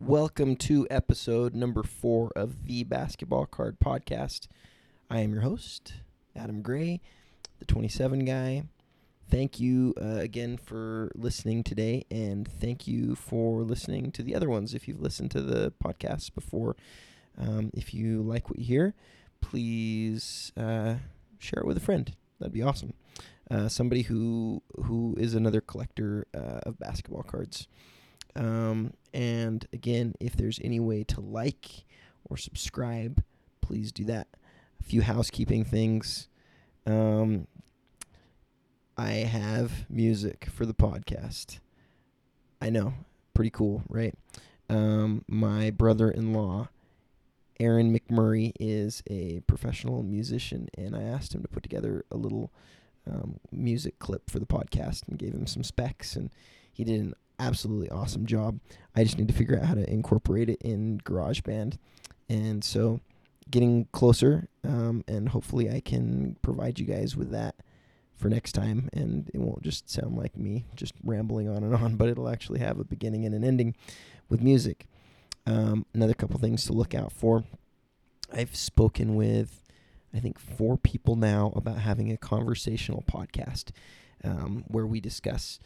Welcome to episode number four of the Basketball Card Podcast. I am your host, Adam Gray, the 27 guy. Thank you uh, again for listening today, and thank you for listening to the other ones. If you've listened to the podcast before, um, if you like what you hear, please uh, share it with a friend. That'd be awesome. Uh, somebody who who is another collector uh, of basketball cards. Um, and again, if there's any way to like or subscribe, please do that. A few housekeeping things. Um, I have music for the podcast. I know, pretty cool, right? Um, my brother-in-law, Aaron McMurray, is a professional musician, and I asked him to put together a little um, music clip for the podcast and gave him some specs, and he did an absolutely awesome job. I just need to figure out how to incorporate it in GarageBand. And so getting closer, um, and hopefully I can provide you guys with that for next time. And it won't just sound like me just rambling on and on, but it'll actually have a beginning and an ending with music. Um, another couple things to look out for. I've spoken with, I think, four people now about having a conversational podcast um, where we discuss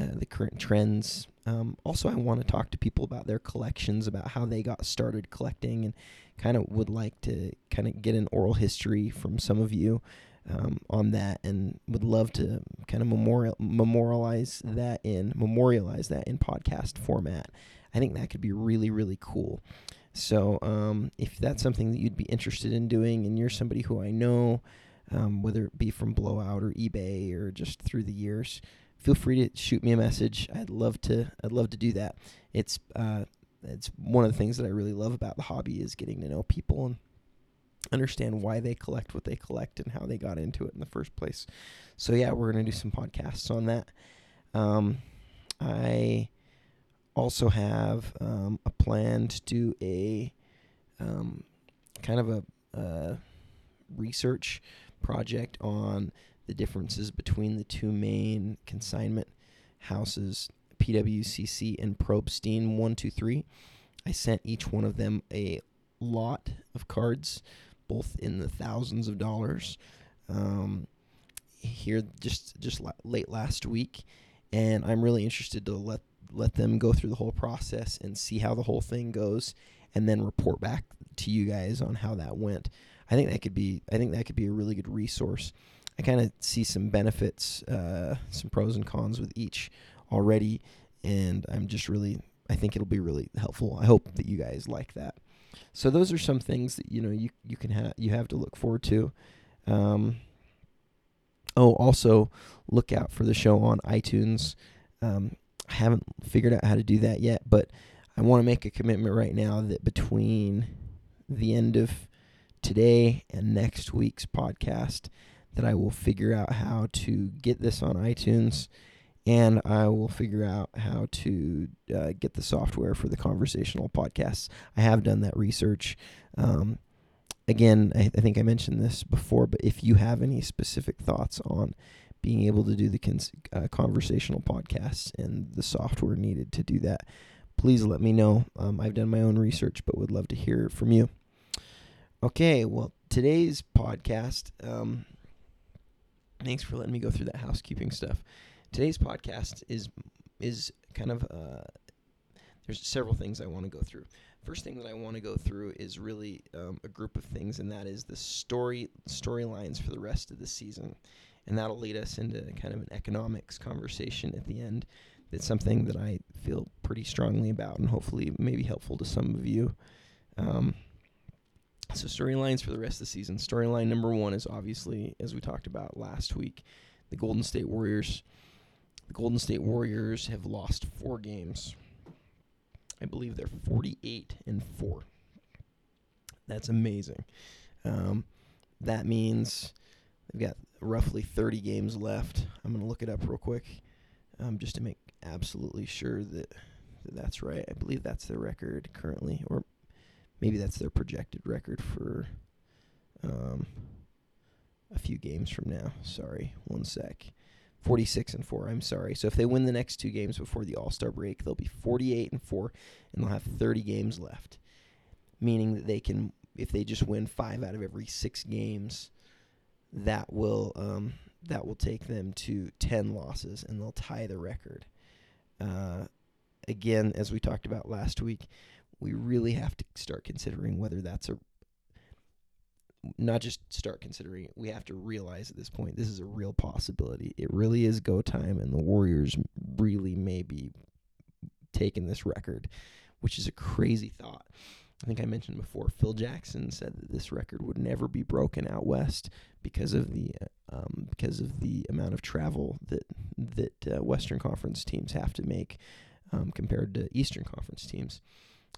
uh, the current trends. Um, also, I want to talk to people about their collections, about how they got started collecting, and kind of would like to kind of get an oral history from some of you um, on that, and would love to kind of memorial memorialize that in memorialize that in podcast format. I think that could be really really cool. So, um, if that's something that you'd be interested in doing, and you're somebody who I know, um, whether it be from Blowout or eBay or just through the years, feel free to shoot me a message. I'd love to. I'd love to do that. It's uh, it's one of the things that I really love about the hobby is getting to know people and understand why they collect what they collect and how they got into it in the first place. So yeah, we're gonna do some podcasts on that. Um, I also have um, a plan to do a um, kind of a, a research project on the differences between the two main consignment houses, PWCC and Probstein 123. I sent each one of them a lot of cards, both in the thousands of dollars. Um, here just just la- late last week, and I'm really interested to let let them go through the whole process and see how the whole thing goes, and then report back to you guys on how that went. I think that could be I think that could be a really good resource. I kind of see some benefits, uh, some pros and cons with each already, and I'm just really, I think it'll be really helpful. I hope that you guys like that. So those are some things that you know you you can have you have to look forward to. Um, oh, also look out for the show on iTunes. Um, I haven't figured out how to do that yet, but I want to make a commitment right now that between the end of today and next week's podcast that I will figure out how to get this on iTunes and I will figure out how to uh, get the software for the conversational podcasts. I have done that research. Um, again, I, I, think I mentioned this before, but if you have any specific thoughts on being able to do the cons- uh, conversational podcasts and the software needed to do that, please let me know. Um, I've done my own research, but would love to hear from you. Okay, well, today's podcast. Um, Thanks for letting me go through that housekeeping stuff. Today's podcast is is kind of uh, there's several things I want to go through. First thing that I want to go through is really um, a group of things, and that is the story storylines for the rest of the season, and that'll lead us into kind of an economics conversation at the end. That's something that I feel pretty strongly about, and hopefully maybe helpful to some of you. Um, so storylines for the rest of the season. Storyline number one is obviously, as we talked about last week, the Golden State Warriors. The Golden State Warriors have lost four games. I believe they're 48 and four. That's amazing. Um, that means they've got roughly 30 games left. I'm going to look it up real quick um, just to make absolutely sure that, that that's right. I believe that's their record currently, or maybe that's their projected record for um, a few games from now. Sorry, one sec. 46 and 4. I'm sorry. So if they win the next two games before the All-Star break, they'll be 48 and 4 and they'll have 30 games left. Meaning that they can if they just win 5 out of every 6 games, that will um, that will take them to 10 losses and they'll tie the record. Uh, again, as we talked about last week, we really have to start considering whether that's a not just start considering it. We have to realize at this point this is a real possibility. It really is go time, and the Warriors really may be taking this record, which is a crazy thought. I think I mentioned before. Phil Jackson said that this record would never be broken out west because of the um, because of the amount of travel that that uh, Western Conference teams have to make um, compared to Eastern Conference teams.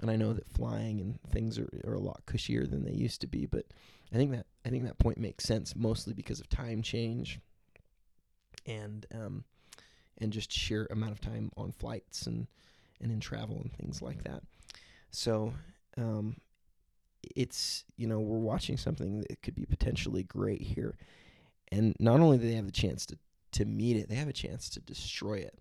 And I know that flying and things are, are a lot cushier than they used to be, but I think that I think that point makes sense mostly because of time change and um, and just sheer amount of time on flights and and in travel and things like that. So um, it's you know we're watching something that could be potentially great here, and not only do they have the chance to to meet it, they have a chance to destroy it.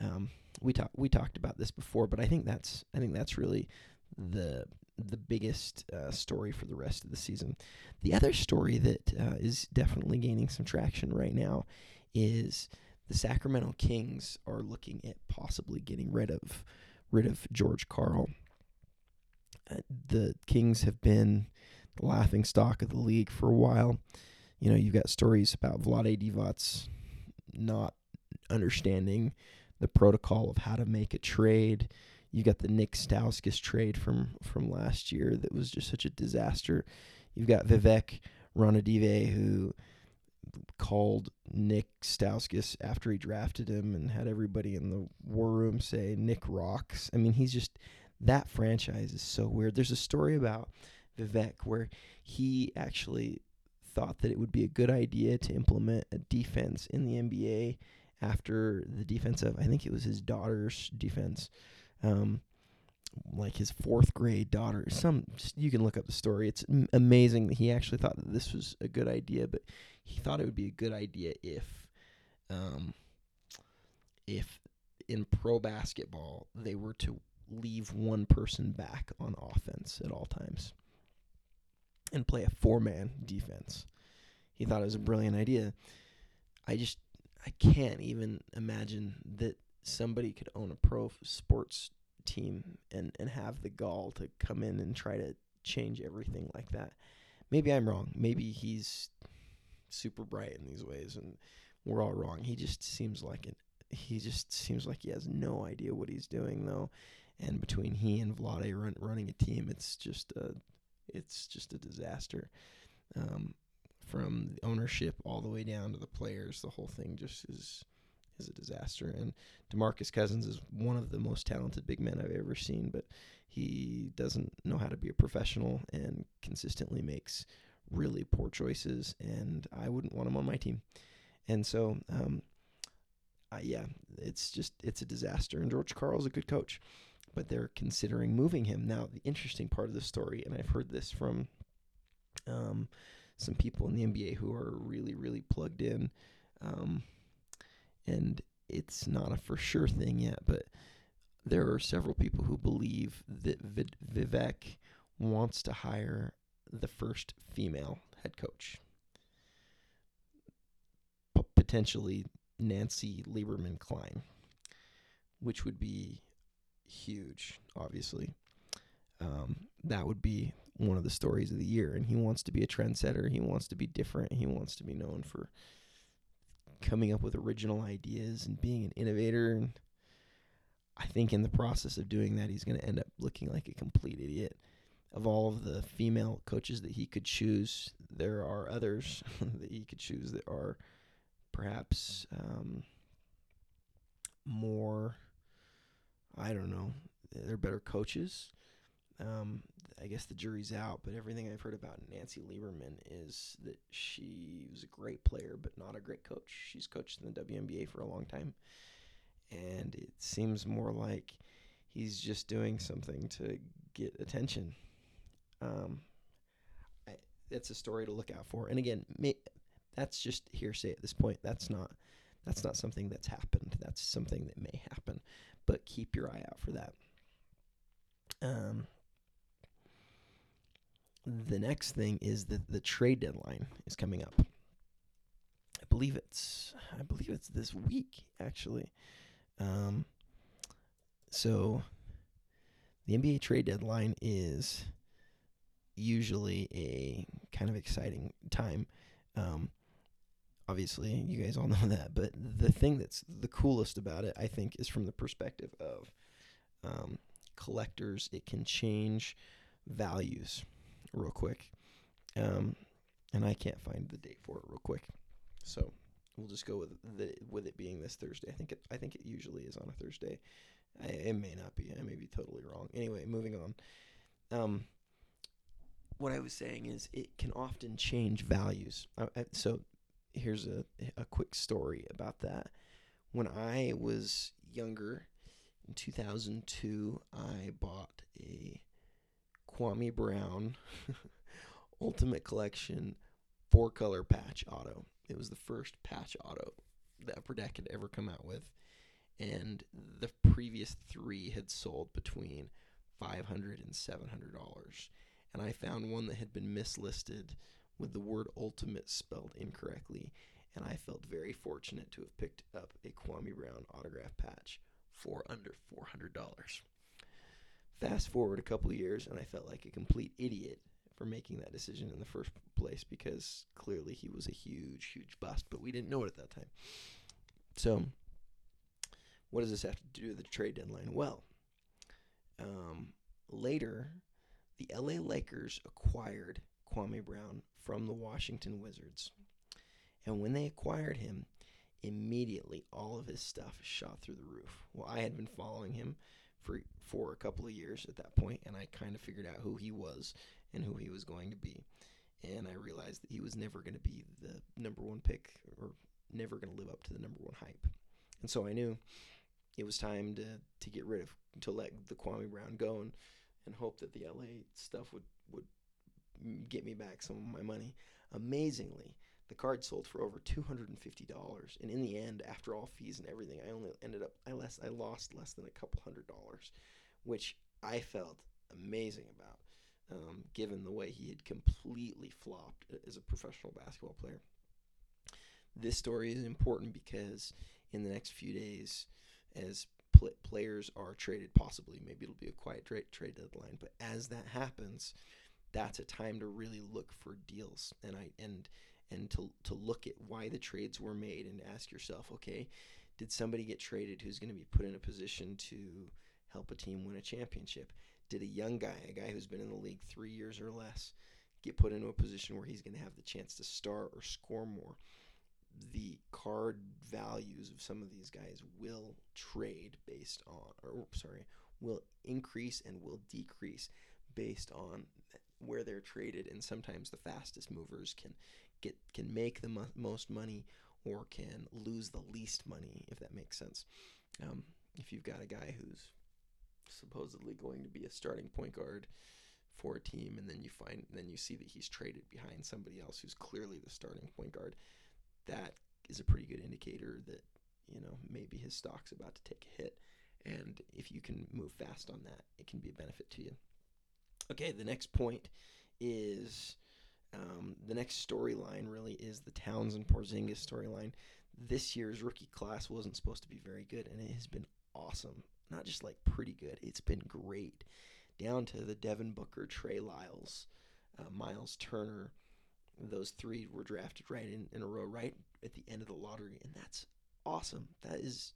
Um, we talked we talked about this before, but I think that's I think that's really the the biggest uh, story for the rest of the season. The other story that uh, is definitely gaining some traction right now is the Sacramento Kings are looking at possibly getting rid of rid of George Karl. Uh, the Kings have been the laughing stock of the league for a while. You know, you've got stories about Vlade Divac not understanding the protocol of how to make a trade. You got the Nick Stauskas trade from from last year that was just such a disaster. You've got Vivek Ranadive who called Nick Stauskas after he drafted him and had everybody in the war room say Nick rocks. I mean, he's just that franchise is so weird. There's a story about Vivek where he actually thought that it would be a good idea to implement a defense in the NBA after the defense of I think it was his daughter's defense, um, like his fourth grade daughter. Some you can look up the story. It's amazing that he actually thought that this was a good idea, but he thought it would be a good idea if, um, if in pro basketball they were to leave one person back on offense at all times and play a four man defense. He thought it was a brilliant idea. I just I can't even imagine that somebody could own a pro sports team and, and have the gall to come in and try to change everything like that. Maybe I'm wrong. Maybe he's super bright in these ways and we're all wrong. He just seems like it. He just seems like he has no idea what he's doing though. And between he and Vlade run, running a team, it's just a, it's just a disaster. Um, from ownership all the way down to the players. The whole thing just is is a disaster. And DeMarcus Cousins is one of the most talented big men I've ever seen, but he doesn't know how to be a professional and consistently makes really poor choices. And I wouldn't want him on my team. And so, um, uh, yeah, it's just it's a disaster. And George Karl's a good coach, but they're considering moving him now. The interesting part of the story, and I've heard this from. Um, some people in the NBA who are really, really plugged in. Um, and it's not a for sure thing yet, but there are several people who believe that Vivek wants to hire the first female head coach. P- potentially Nancy Lieberman Cline, which would be huge, obviously. Um, that would be one of the stories of the year. And he wants to be a trendsetter. He wants to be different. He wants to be known for coming up with original ideas and being an innovator. And I think in the process of doing that, he's going to end up looking like a complete idiot. Of all of the female coaches that he could choose, there are others that he could choose that are perhaps um, more, I don't know, they're better coaches. Um, I guess the jury's out, but everything I've heard about Nancy Lieberman is that she was a great player, but not a great coach. She's coached in the WNBA for a long time, and it seems more like he's just doing something to get attention. Um, that's a story to look out for. And again, may, that's just hearsay at this point. That's not That's not something that's happened. That's something that may happen, but keep your eye out for that. Um, the next thing is that the trade deadline is coming up. I believe it's I believe it's this week actually. Um, so the NBA trade deadline is usually a kind of exciting time. Um, obviously, you guys all know that, but the thing that's the coolest about it, I think, is from the perspective of um, collectors. It can change values real quick, um, and I can't find the date for it real quick, so we'll just go with the with it being this Thursday. I think it I think it usually is on a Thursday. I, it may not be. I may be totally wrong. Anyway, moving on. Um, what I was saying is it can often change values. I, I, so here's a a quick story about that. When I was younger, in 2002, I bought a Kwame Brown Ultimate Collection four color patch auto. It was the first patch auto that Upper Deck had ever come out with, and the previous three had sold between five hundred and seven hundred dollars. And I found one that had been mislisted with the word ultimate spelled incorrectly, and I felt very fortunate to have picked up a Kwame Brown autograph patch for under four hundred dollars. Fast forward a couple years, and I felt like a complete idiot for making that decision in the first place because clearly he was a huge, huge bust, but we didn't know it at that time. So, what does this have to do with the trade deadline? Well, um, later, the LA Lakers acquired Kwame Brown from the Washington Wizards. And when they acquired him, immediately all of his stuff shot through the roof. Well, I had been following him for for a couple of years at that point, and I kind of figured out who he was and who he was going to be. And I realized that he was never going to be the number one pick or never going to live up to the number one hype. And so I knew it was time to, to get rid of, to let the Kwame Brown go and, and hope that the LA stuff would, would get me back some of my money. Amazingly, the card sold for over $250. And in the end, after all fees and everything, I only ended up, I, less, I lost less than a couple hundred dollars, which I felt amazing about um, given the way he had completely flopped as a professional basketball player. This story is important because in the next few days, as pl- players are traded, possibly, maybe it'll be a quiet trade, trade deadline, but as that happens, that's a time to really look for deals and I and and to to look at why the trades were made and ask yourself, okay, did somebody get traded who's going to be put in a position to help a team win a championship? did a young guy, a guy who's been in the league three years or less, get put into a position where he's going to have the chance to start or score more? The card values of some of these guys will trade based on, or sorry, will increase and will decrease based on where they're traded, and sometimes the fastest movers can get can make the mo- most money or can lose the least money, if that makes sense. Um, if you've got a guy who's supposedly going to be a starting point guard for a team, and then you find then you see that he's traded behind somebody else who's clearly the starting point guard. That is a pretty good indicator that you know maybe his stock's about to take a hit, and if you can move fast on that, it can be a benefit to you. Okay, the next point is um, the next storyline. Really is the Towns and Porzingis storyline. This year's rookie class wasn't supposed to be very good, and it has been awesome not just like pretty good, it's been great. Down to the Devin Booker, Trey Lyles, uh, Myles Turner. Those three were drafted right in, in a row, right at the end of the lottery, and that's awesome. That is,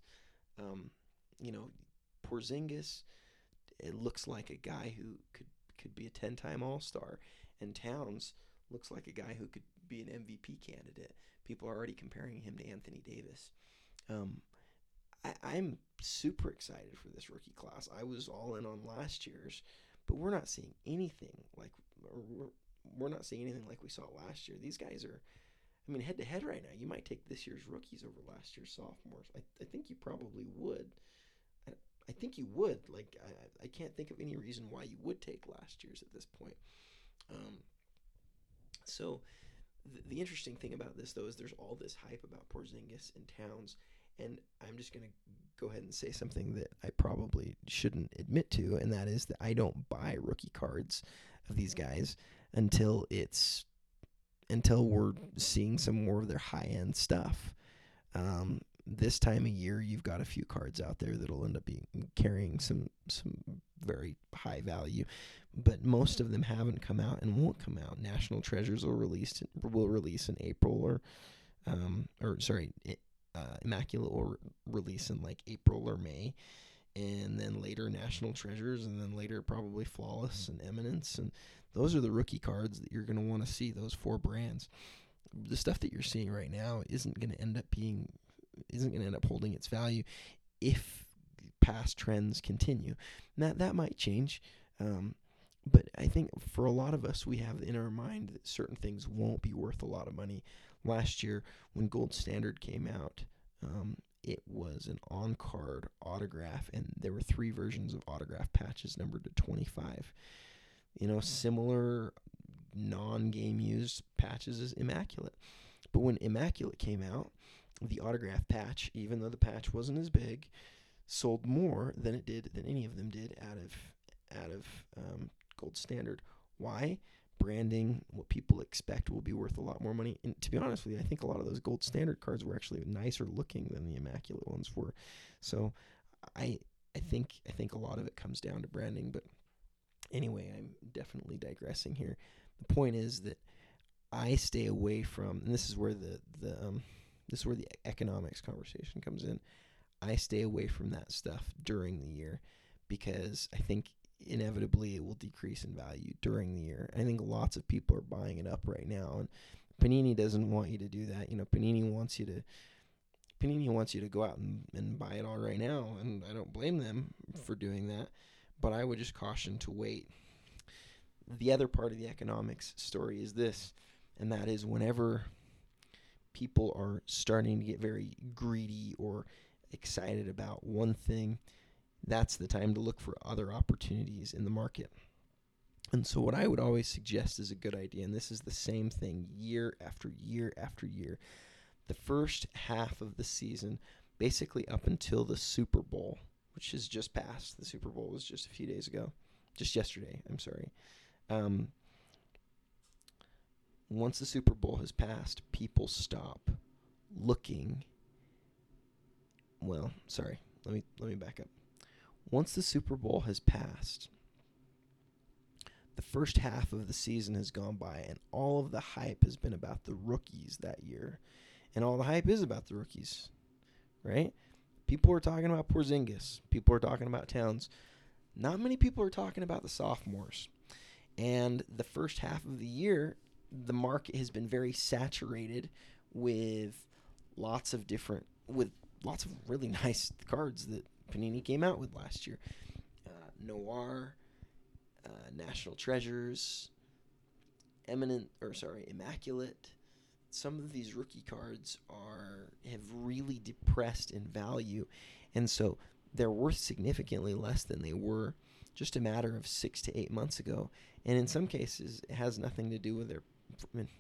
um, you know, Porzingis. It looks like a guy who could could be a ten time All Star, and Towns looks like a guy who could be an MVP candidate. People are already comparing him to Anthony Davis. Um, I, am super excited for this rookie class. I was all in on last year's, but we're not seeing anything like we're, we're not seeing anything like we saw last year. These guys are, I mean, head to head right now. You might take this year's rookies over last year's sophomores. I, I think you probably would. I, I think you would. Like I, I can't think of any reason why you would take last year's at this point. Um, so the, the interesting thing about this though is there's all this hype about Porzingis and Towns, and I'm just gonna go ahead and say something that I probably shouldn't admit to, and that is that I don't buy rookie cards of these guys until it's until we're seeing some more of their high end stuff. Um, this time of year, you've got a few cards out there that'll end up being carrying some some very high value, but most of them haven't come out and won't come out. National Treasures will release will release in April or um, or sorry, uh, Immaculate will release in like April or May, and then later National Treasures, and then later probably Flawless and Eminence, and those are the rookie cards that you're going to want to see. Those four brands. The stuff that you're seeing right now isn't going to end up being isn't going to end up holding its value if past trends continue. That that might change. Um, but I think for a lot of us, we have in our mind that certain things won't be worth a lot of money. Last year, when Gold Standard came out, um, it was an on card autograph, and there were three versions of autograph patches numbered to 25. You know, similar non game used patches is Immaculate. But when Immaculate came out, the autograph patch, even though the patch wasn't as big, sold more than it did than any of them did out of out of um, gold standard. Why? Branding, what people expect will be worth a lot more money. And to be honest with you, I think a lot of those gold standard cards were actually nicer looking than the immaculate ones were. So I I think I think a lot of it comes down to branding. But anyway, I'm definitely digressing here. The point is that I stay away from, and this is where the the um, this is where the economics conversation comes in. I stay away from that stuff during the year because I think inevitably it will decrease in value during the year. I think lots of people are buying it up right now, and Panini doesn't want you to do that. You know, Panini wants you to Panini wants you to go out and, and buy it all right now, and I don't blame them for doing that. But I would just caution to wait. The other part of the economics story is this, and that is whenever people are starting to get very greedy or excited about one thing, that's the time to look for other opportunities in the market. And so, what I would always suggest is a good idea, and this is the same thing year after year after year. The first half of the season, basically up until the Super Bowl, which has just passed, the Super Bowl was just a few days ago, just yesterday, I'm sorry. Um, once the Super Bowl has passed, people stop looking. Well, sorry. Let me let me back up. Once the Super Bowl has passed, the first half of the season has gone by and all of the hype has been about the rookies that year. And all the hype is about the rookies, right? People are talking about Porzingis. People are talking about Towns. Not many people are talking about the sophomores. And the first half of the year the market has been very saturated with lots of different with lots of really nice cards that Panini came out with last year. Uh, Noir, uh, National Treasures, Eminent or sorry, Immaculate. Some of these rookie cards are have really depressed in value, and so they're worth significantly less than they were just a matter of six to eight months ago. And in some cases, it has nothing to do with their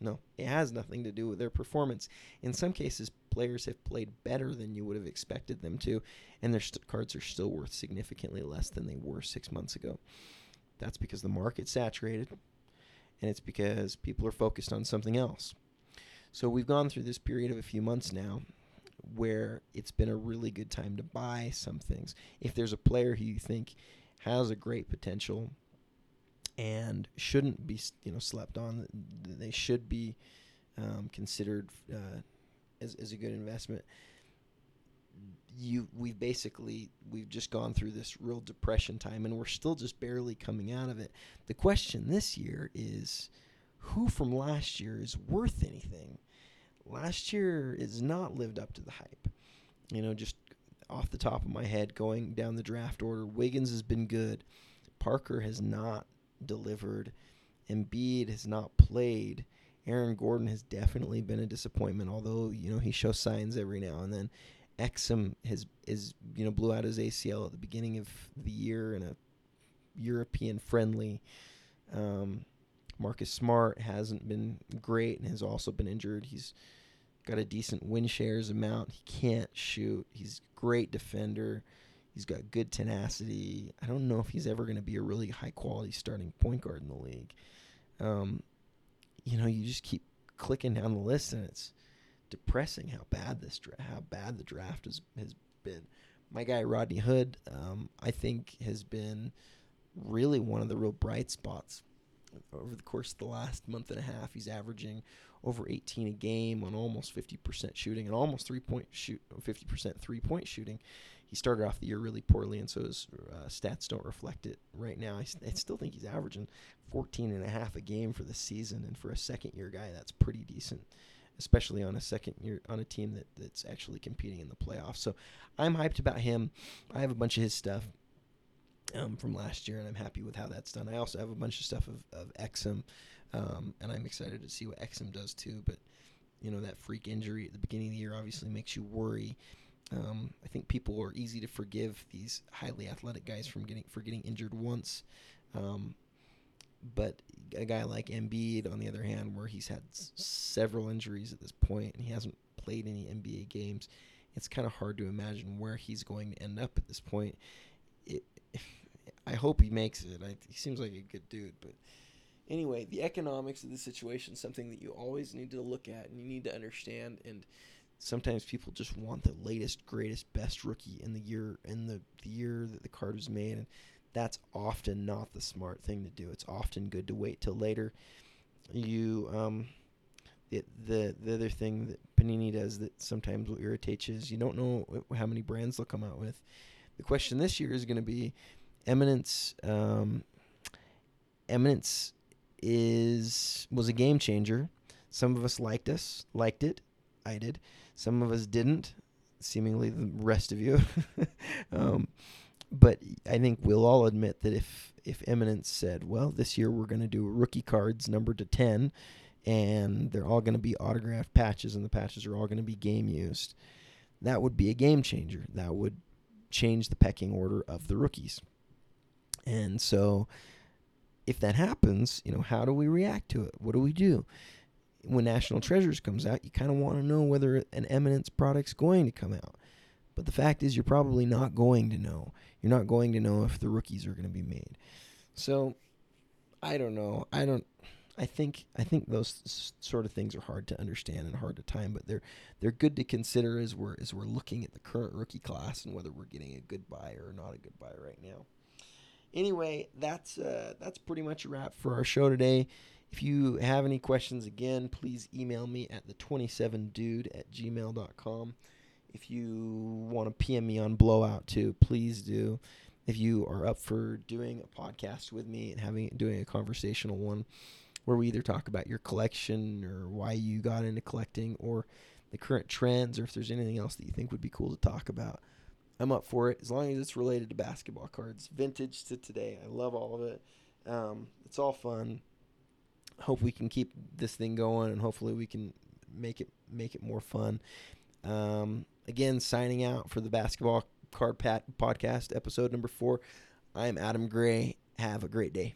no, it has nothing to do with their performance. In some cases, players have played better than you would have expected them to, and their st- cards are still worth significantly less than they were six months ago. That's because the market's saturated, and it's because people are focused on something else. So we've gone through this period of a few months now where it's been a really good time to buy some things. If there's a player who you think has a great potential and shouldn't be you know slept on. They should be um, considered uh, as, as a good investment. You we've basically we've just gone through this real depression time, and we're still just barely coming out of it. The question this year is, who from last year is worth anything? Last year is not lived up to the hype. You know, just off the top of my head, going down the draft order, Wiggins has been good. Parker has not delivered. Embiid has not played. Aaron Gordon has definitely been a disappointment, although you know he shows signs every now and then. Exum has is you know blew out his ACL at the beginning of the year in a European friendly. Um, Marcus Smart hasn't been great and has also been injured. He's got a decent win shares amount. He can't shoot. He's great defender. He's got good tenacity. I don't know if he's ever going to be a really high quality starting point guard in the league. Um, you know, you just keep clicking down the list, and it's depressing how bad this dra- how bad the draft has has been. My guy Rodney Hood, um, I think, has been really one of the real bright spots over the course of the last month and a half. He's averaging over 18 a game on almost 50% shooting and almost three point shoot 50% three point shooting. He started off the year really poorly, and so his uh, stats don't reflect it right now. I, I, still think he's averaging 14 and a half a game for the season, and for a second year guy, that's pretty decent, especially on a second year on a team that, that's actually competing in the playoffs. So I'm hyped about him. I have a bunch of his stuff um, from last year, and I'm happy with how that's done. I also have a bunch of stuff of, of Exum, um, and I'm excited to see what Exum does too. But you know that freak injury at the beginning of the year obviously makes you worry. Um, I think people are easy to forgive these highly athletic guys from getting for getting injured once, um, but a guy like Embiid, on the other hand, where he's had s- several injuries at this point and he hasn't played any NBA games, it's kind of hard to imagine where he's going to end up at this point. It, I hope he makes it. I, he seems like a good dude, but anyway, the economics of the situation is something that you always need to look at and you need to understand. And sometimes people just want the latest, greatest, best rookie in the year in the, the year that the card was made, and that's often not the smart thing to do. It's often good to wait till later. You um, the the the other thing that Panini does that sometimes will irritate you is you don't know how many brands they'll come out with. The question this year is going to be Eminence. Um, Eminence is was a game changer. Some of us liked us, liked it. I did. Some of us didn't. Seemingly the rest of you. um, but I think we'll all admit that if if Eminence said, "Well, this year we're going to do rookie cards numbered to ten, and they're all going to be autographed patches, and the patches are all going to be game used," that would be a game changer. That would change the pecking order of the rookies. And so, if that happens, you know, how do we react to it? What do we do? When National Treasures comes out, you kind of want to know whether an Eminence product's going to come out. But the fact is, you're probably not going to know. You're not going to know if the rookies are going to be made. So, I don't know. I don't. I think I think those sort of things are hard to understand and hard to time, but they're they're good to consider as we're as we're looking at the current rookie class and whether we're getting a good buy or not a good buy right now. Anyway, that's uh, that's pretty much a wrap for our show today. If you have any questions, again, please email me at the27dude at gmail.com. If you want to PM me on Blowout too, please do. If you are up for doing a podcast with me and having doing a conversational one where we either talk about your collection or why you got into collecting or the current trends or if there's anything else that you think would be cool to talk about. I'm up for it as long as it's related to basketball cards, vintage to today. I love all of it. Um, it's all fun. Hope we can keep this thing going, and hopefully we can make it make it more fun. Um, again, signing out for the basketball card pat podcast episode number four. I'm Adam Gray. Have a great day.